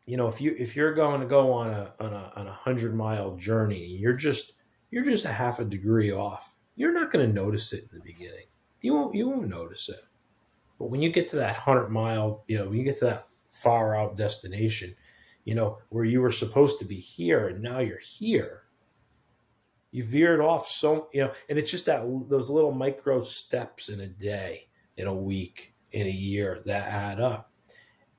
You know, if you if you're going to go on a on a on a hundred mile journey, you're just you're just a half a degree off. You're not going to notice it in the beginning. You won't you won't notice it. But when you get to that hundred mile, you know, when you get to that far out destination, you know, where you were supposed to be here and now you're here. You veered off so, you know, and it's just that those little micro steps in a day, in a week, in a year that add up.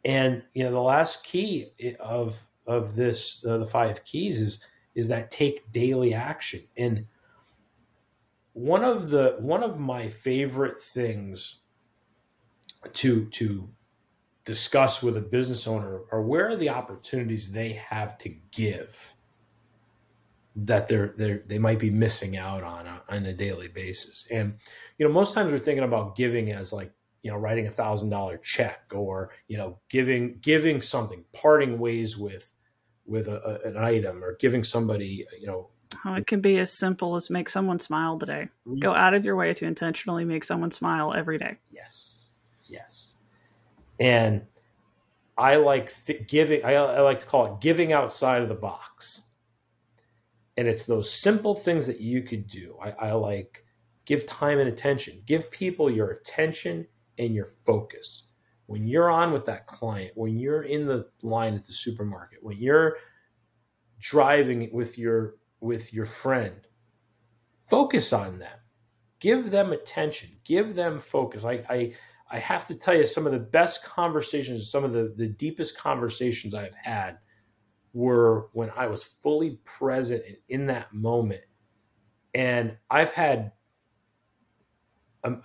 And you know, the last key of of this, uh, the five keys is is that take daily action. And one of the one of my favorite things to to discuss with a business owner are where are the opportunities they have to give that they're they they might be missing out on a, on a daily basis. And you know most times we're thinking about giving as like you know writing a thousand dollar check or you know giving giving something parting ways with with a, an item or giving somebody you know oh, it can be as simple as make someone smile today. Mm-hmm. Go out of your way to intentionally make someone smile every day. Yes. Yes. And I like th- giving. I, I like to call it giving outside of the box, and it's those simple things that you could do. I, I like give time and attention. Give people your attention and your focus. When you're on with that client, when you're in the line at the supermarket, when you're driving with your with your friend, focus on them. Give them attention. Give them focus. I, I I have to tell you, some of the best conversations, some of the, the deepest conversations I've had were when I was fully present and in that moment. And I've had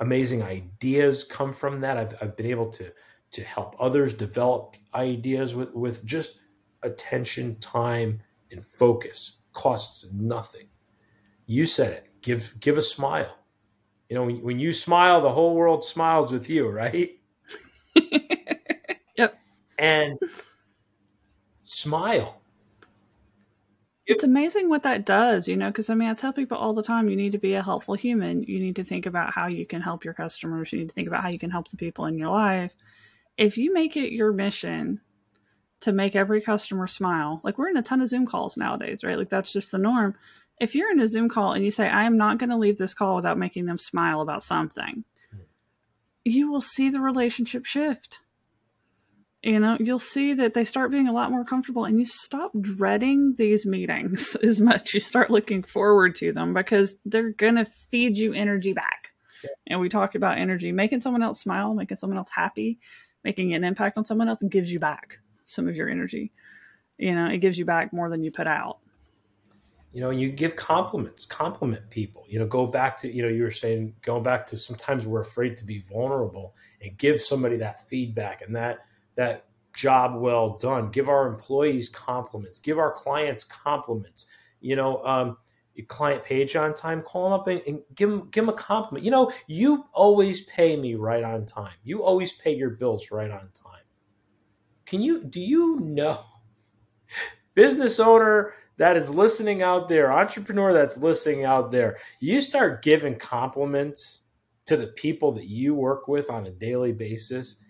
amazing ideas come from that. I've, I've been able to, to help others develop ideas with, with just attention, time, and focus. Costs nothing. You said it. Give give a smile you know, when, when you smile, the whole world smiles with you, right? yep. And smile. It's amazing what that does, you know, because I mean, I tell people all the time you need to be a helpful human. You need to think about how you can help your customers. You need to think about how you can help the people in your life. If you make it your mission to make every customer smile, like we're in a ton of Zoom calls nowadays, right? Like that's just the norm. If you're in a Zoom call and you say, I am not going to leave this call without making them smile about something, hmm. you will see the relationship shift you know you'll see that they start being a lot more comfortable and you stop dreading these meetings as much. You start looking forward to them because they're gonna feed you energy back. Yes. and we talked about energy. Making someone else smile making someone else happy making an impact on someone else gives you back some of your energy. You know it gives you back more than you put out. You know you give compliments compliment people. You know go back to you know you were saying going back to sometimes we're afraid to be vulnerable and give somebody that feedback and that that job well done. Give our employees compliments. Give our clients compliments. You know, um, client page on time, call them up and, and, give them give them a compliment. You know, you always pay me right on time. You always pay your bills right on time. Can you do you know business owner that is listening out there, entrepreneur that's listening out there, you start giving compliments to the people that you work with on a daily basis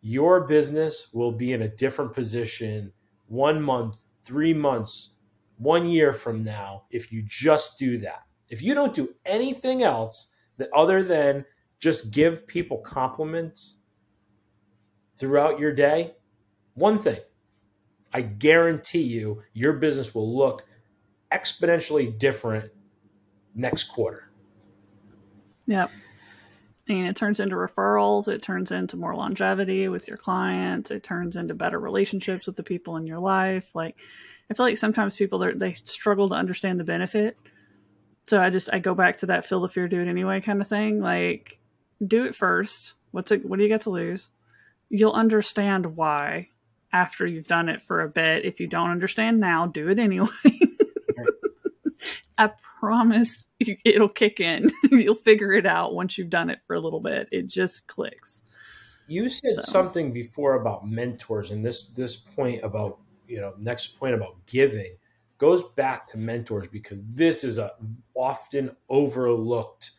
your business will be in a different position one month, three months, one year from now if you just do that. If you don't do anything else that other than just give people compliments throughout your day, one thing, I guarantee you your business will look exponentially different next quarter. Yep and it turns into referrals it turns into more longevity with your clients it turns into better relationships with the people in your life like i feel like sometimes people they struggle to understand the benefit. So i just i go back to that feel the fear do it anyway kind of thing like do it first. What's it what do you get to lose? You'll understand why after you've done it for a bit. If you don't understand now do it anyway. I promise it'll kick in. You'll figure it out once you've done it for a little bit. It just clicks. You said so. something before about mentors, and this this point about you know next point about giving goes back to mentors because this is a often overlooked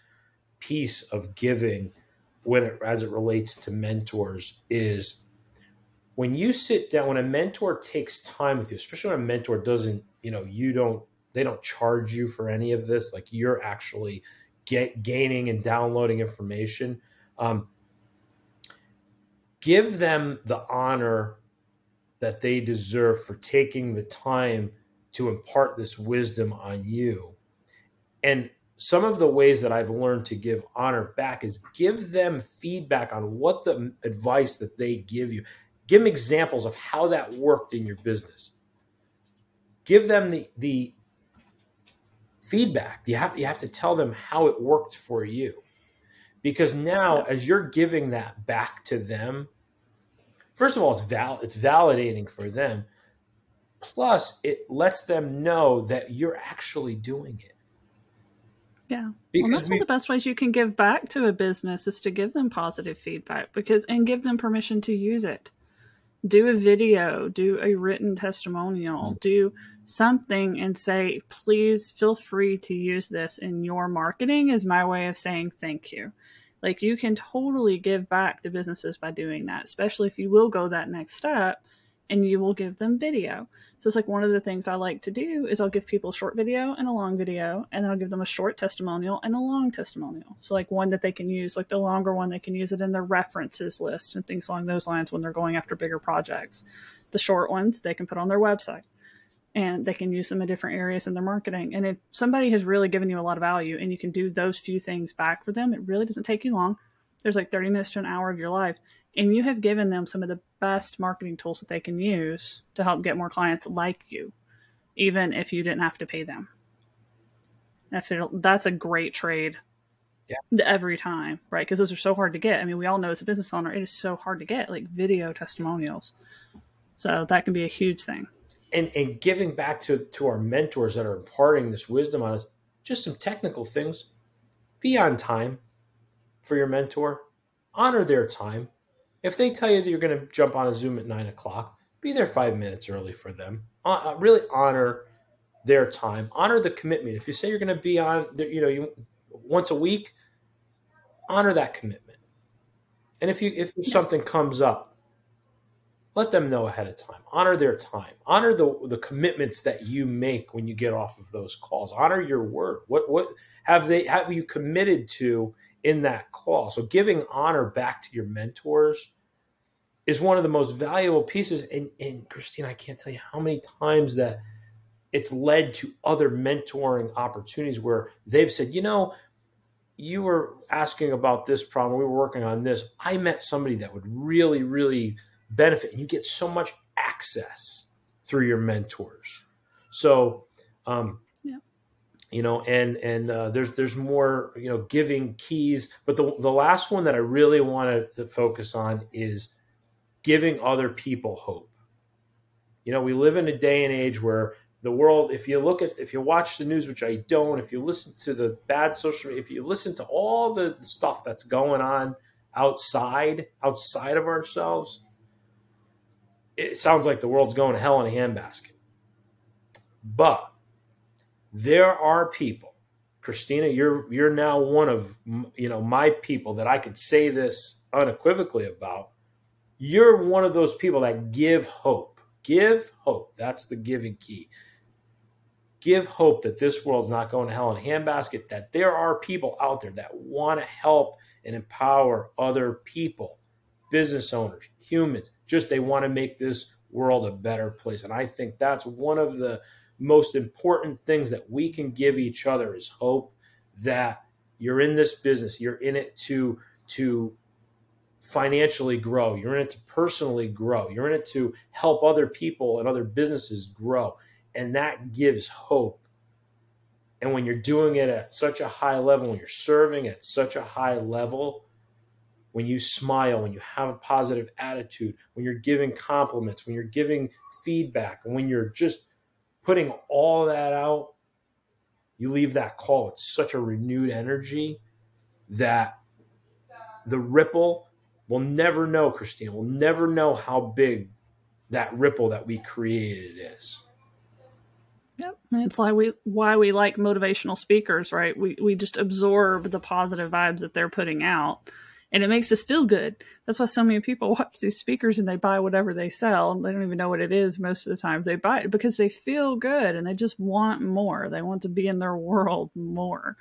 piece of giving when it as it relates to mentors is when you sit down when a mentor takes time with you especially when a mentor doesn't you know you don't they don't charge you for any of this. Like you're actually get, gaining and downloading information. Um, give them the honor that they deserve for taking the time to impart this wisdom on you. And some of the ways that I've learned to give honor back is give them feedback on what the advice that they give you. Give them examples of how that worked in your business. Give them the the feedback. You have you have to tell them how it worked for you. Because now as you're giving that back to them, first of all it's val it's validating for them. Plus it lets them know that you're actually doing it. Yeah. Because well, that's we, one of the best ways you can give back to a business is to give them positive feedback because and give them permission to use it. Do a video, do a written testimonial, do something and say, please feel free to use this in your marketing, is my way of saying thank you. Like you can totally give back to businesses by doing that, especially if you will go that next step and you will give them video. So it's like one of the things I like to do is I'll give people a short video and a long video, and then I'll give them a short testimonial and a long testimonial. So like one that they can use, like the longer one, they can use it in their references list and things along those lines when they're going after bigger projects. The short ones they can put on their website and they can use them in different areas in their marketing. And if somebody has really given you a lot of value and you can do those few things back for them, it really doesn't take you long. There's like 30 minutes to an hour of your life. And you have given them some of the best marketing tools that they can use to help get more clients like you, even if you didn't have to pay them. If that's a great trade yeah. every time, right? Because those are so hard to get. I mean, we all know as a business owner, it is so hard to get like video testimonials. So that can be a huge thing and and giving back to to our mentors that are imparting this wisdom on us just some technical things be on time for your mentor honor their time if they tell you that you're going to jump on a zoom at nine o'clock be there five minutes early for them uh, uh, really honor their time, honor the commitment. If you say you're going to be on, you know, you once a week, honor that commitment. And if you if yeah. something comes up, let them know ahead of time. Honor their time. Honor the the commitments that you make when you get off of those calls. Honor your word. What what have they have you committed to in that call? So giving honor back to your mentors is one of the most valuable pieces. And, and Christine, I can't tell you how many times that it's led to other mentoring opportunities where they've said, you know, you were asking about this problem. We were working on this. I met somebody that would really, really benefit. And you get so much access through your mentors. So, um, yeah. you know, and and uh, there's there's more you know giving keys. But the the last one that I really wanted to focus on is giving other people hope. You know, we live in a day and age where the world, if you look at, if you watch the news, which I don't, if you listen to the bad social media, if you listen to all the stuff that's going on outside, outside of ourselves, it sounds like the world's going to hell in a handbasket. But there are people, Christina, you're you're now one of you know my people that I could say this unequivocally about you're one of those people that give hope. Give hope. That's the giving key. Give hope that this world's not going to hell in a handbasket, that there are people out there that want to help and empower other people, business owners, humans. Just they want to make this world a better place. And I think that's one of the most important things that we can give each other is hope that you're in this business, you're in it to to financially grow. You're in it to personally grow. You're in it to help other people and other businesses grow. And that gives hope. And when you're doing it at such a high level, when you're serving at such a high level, when you smile, when you have a positive attitude, when you're giving compliments, when you're giving feedback, when you're just putting all that out, you leave that call with such a renewed energy that the ripple We'll never know, Christina. We'll never know how big that ripple that we created is. Yep. And it's like we why we like motivational speakers, right? We we just absorb the positive vibes that they're putting out. And it makes us feel good. That's why so many people watch these speakers and they buy whatever they sell. They don't even know what it is most of the time. They buy it because they feel good and they just want more. They want to be in their world more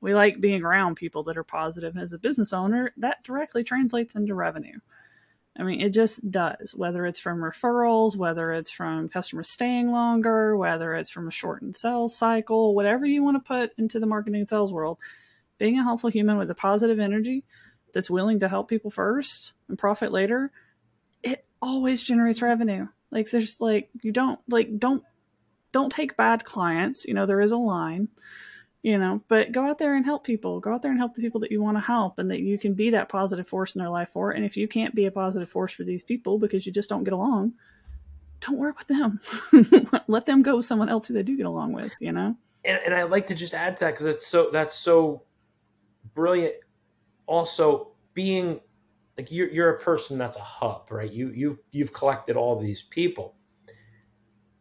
we like being around people that are positive. As a business owner, that directly translates into revenue. I mean, it just does, whether it's from referrals, whether it's from customers staying longer, whether it's from a shortened sales cycle, whatever you want to put into the marketing and sales world, being a helpful human with a positive energy that's willing to help people first and profit later, it always generates revenue. Like there's like you don't like don't don't take bad clients, you know, there is a line you know but go out there and help people. Go out there and help the people that you want to help and that you can be that positive force in their life for. And if you can't be a positive force for these people because you just don't get along don't work with them. Let them go with someone else who they do get along with you know? And, and i like to just add to that because it's so that's so brilliant also being like you're, you're a person that's a hub right you you you've collected all these people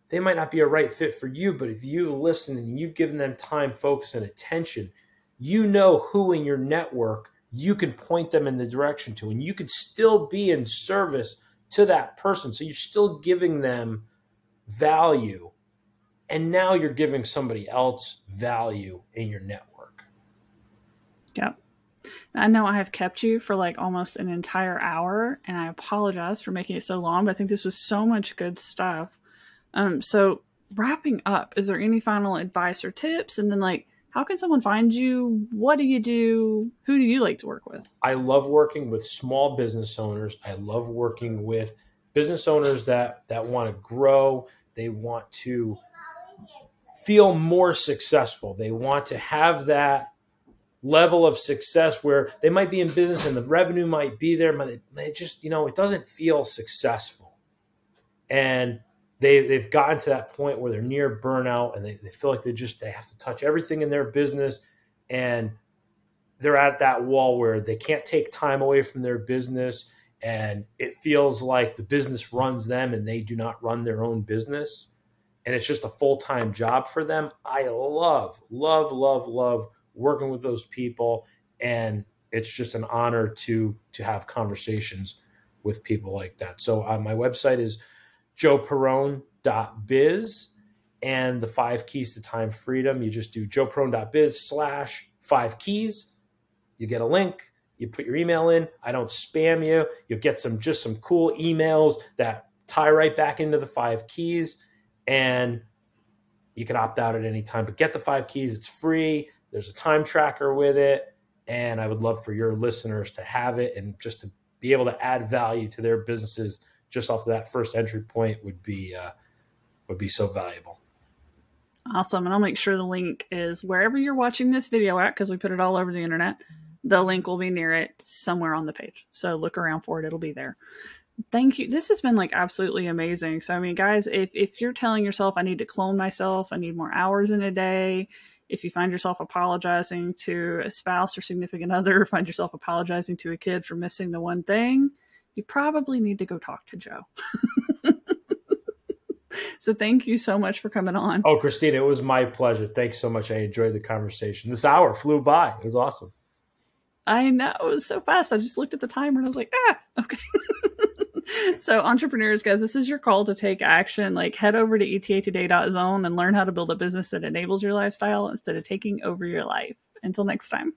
they might not be a right fit for you, but if you listen and you've given them time, focus, and attention, you know who in your network you can point them in the direction to, and you could still be in service to that person. So you're still giving them value, and now you're giving somebody else value in your network. I know I have kept you for like almost an entire hour, and I apologize for making it so long, but I think this was so much good stuff. Um, so wrapping up, is there any final advice or tips? And then like, how can someone find you? What do you do? Who do you like to work with? I love working with small business owners. I love working with business owners that that want to grow. They want to feel more successful. They want to have that level of success where they might be in business and the revenue might be there, but it just, you know, it doesn't feel successful. And they they've gotten to that point where they're near burnout and they, they feel like they just they have to touch everything in their business and they're at that wall where they can't take time away from their business and it feels like the business runs them and they do not run their own business and it's just a full time job for them. I love, love, love, love working with those people, and it's just an honor to to have conversations with people like that. So uh, my website is joeperone.biz and the five keys to time freedom. You just do joeperone.biz slash five keys. You get a link. You put your email in. I don't spam you. You'll get some just some cool emails that tie right back into the five keys, and you can opt out at any time. But get the five keys. It's free. There's a time tracker with it, and I would love for your listeners to have it and just to be able to add value to their businesses just off of that first entry point would be uh, would be so valuable. Awesome. And I'll make sure the link is wherever you're watching this video at because we put it all over the internet. The link will be near it somewhere on the page. So look around for it, it'll be there. Thank you. This has been like absolutely amazing. So I mean, guys, if if you're telling yourself I need to clone myself, I need more hours in a day, if you find yourself apologizing to a spouse or significant other, find yourself apologizing to a kid for missing the one thing, you probably need to go talk to Joe. so thank you so much for coming on. Oh, Christina, it was my pleasure. Thanks so much. I enjoyed the conversation. This hour flew by. It was awesome. I know. It was so fast. I just looked at the timer and I was like, ah, okay. so entrepreneurs guys this is your call to take action. Like head over to etatoday.zone and learn how to build a business that enables your lifestyle instead of taking over your life. Until next time